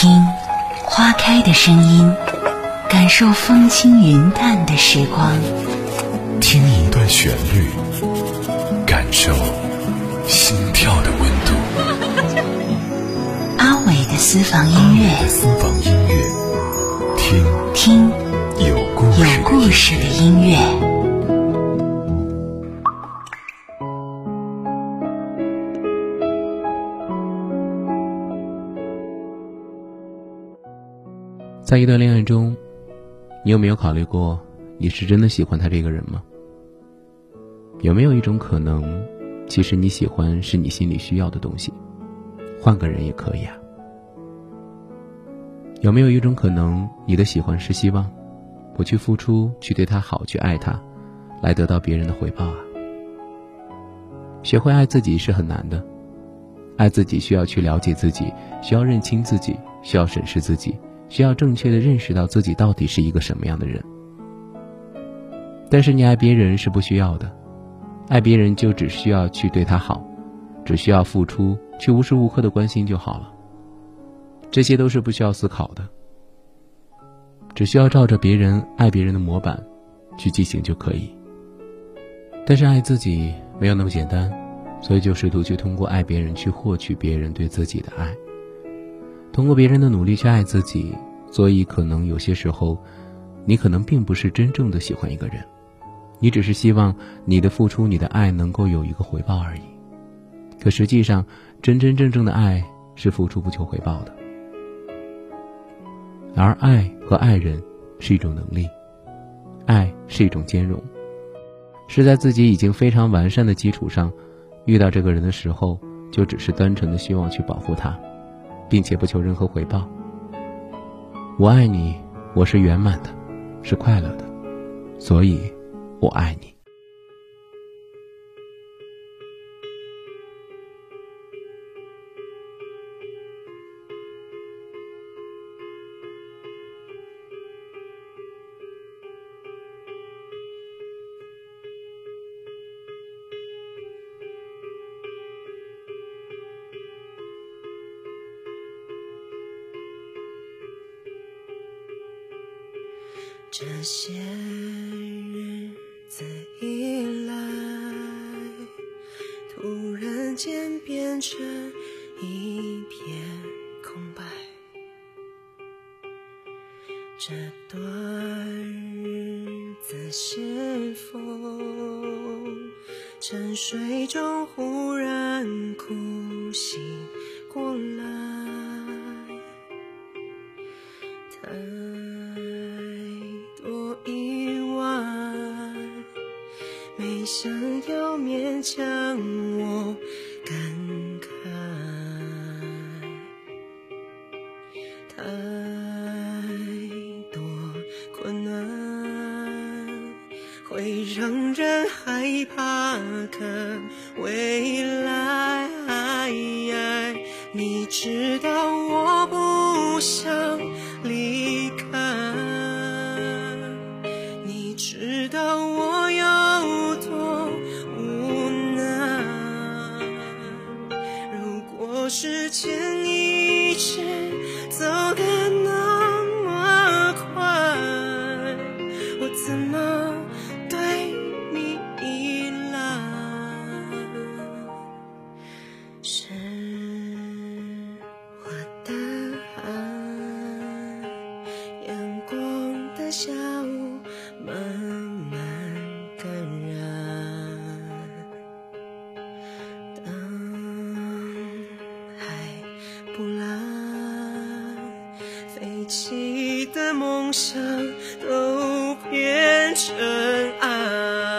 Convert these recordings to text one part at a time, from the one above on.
听花开的声音，感受风轻云淡的时光。听一段旋律，感受心跳的温度。阿伟的私房音乐，私房音乐，听听有故事有故事的音乐。在一段恋爱中，你有没有考虑过，你是真的喜欢他这个人吗？有没有一种可能，其实你喜欢是你心里需要的东西，换个人也可以啊？有没有一种可能，你的喜欢是希望我去付出，去对他好，去爱他，来得到别人的回报啊？学会爱自己是很难的，爱自己需要去了解自己，需要认清自己，需要审视自己。需要正确的认识到自己到底是一个什么样的人。但是你爱别人是不需要的，爱别人就只需要去对他好，只需要付出，去无时无刻的关心就好了。这些都是不需要思考的，只需要照着别人爱别人的模板去进行就可以。但是爱自己没有那么简单，所以就试图去通过爱别人去获取别人对自己的爱。通过别人的努力去爱自己，所以可能有些时候，你可能并不是真正的喜欢一个人，你只是希望你的付出、你的爱能够有一个回报而已。可实际上，真真正正的爱是付出不求回报的，而爱和爱人是一种能力，爱是一种兼容，是在自己已经非常完善的基础上，遇到这个人的时候，就只是单纯的希望去保护他。并且不求任何回报。我爱你，我是圆满的，是快乐的，所以，我爱你。这些日子以来，突然间变成一片空白。这段日子是否沉睡中忽然哭醒将我感慨，太多困难会让人害怕看未来。你知道时间一直不来，飞起的梦想都变成爱。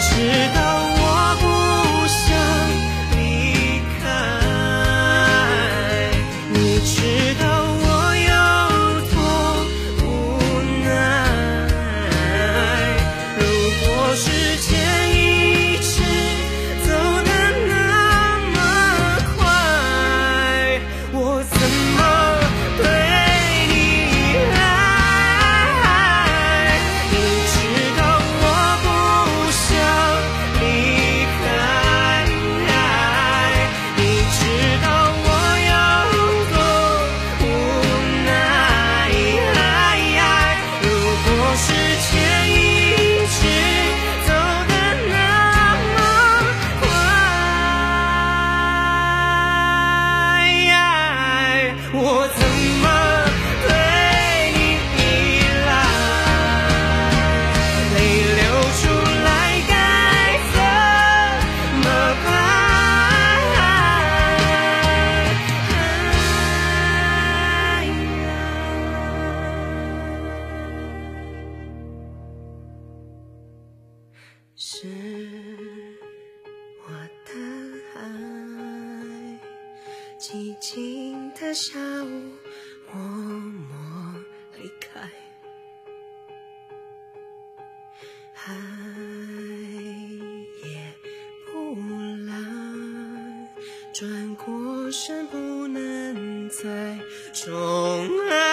直到么对你依赖，泪流出来该怎么办？是我的爱，寂静的下午。转过身不能再重来。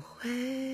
会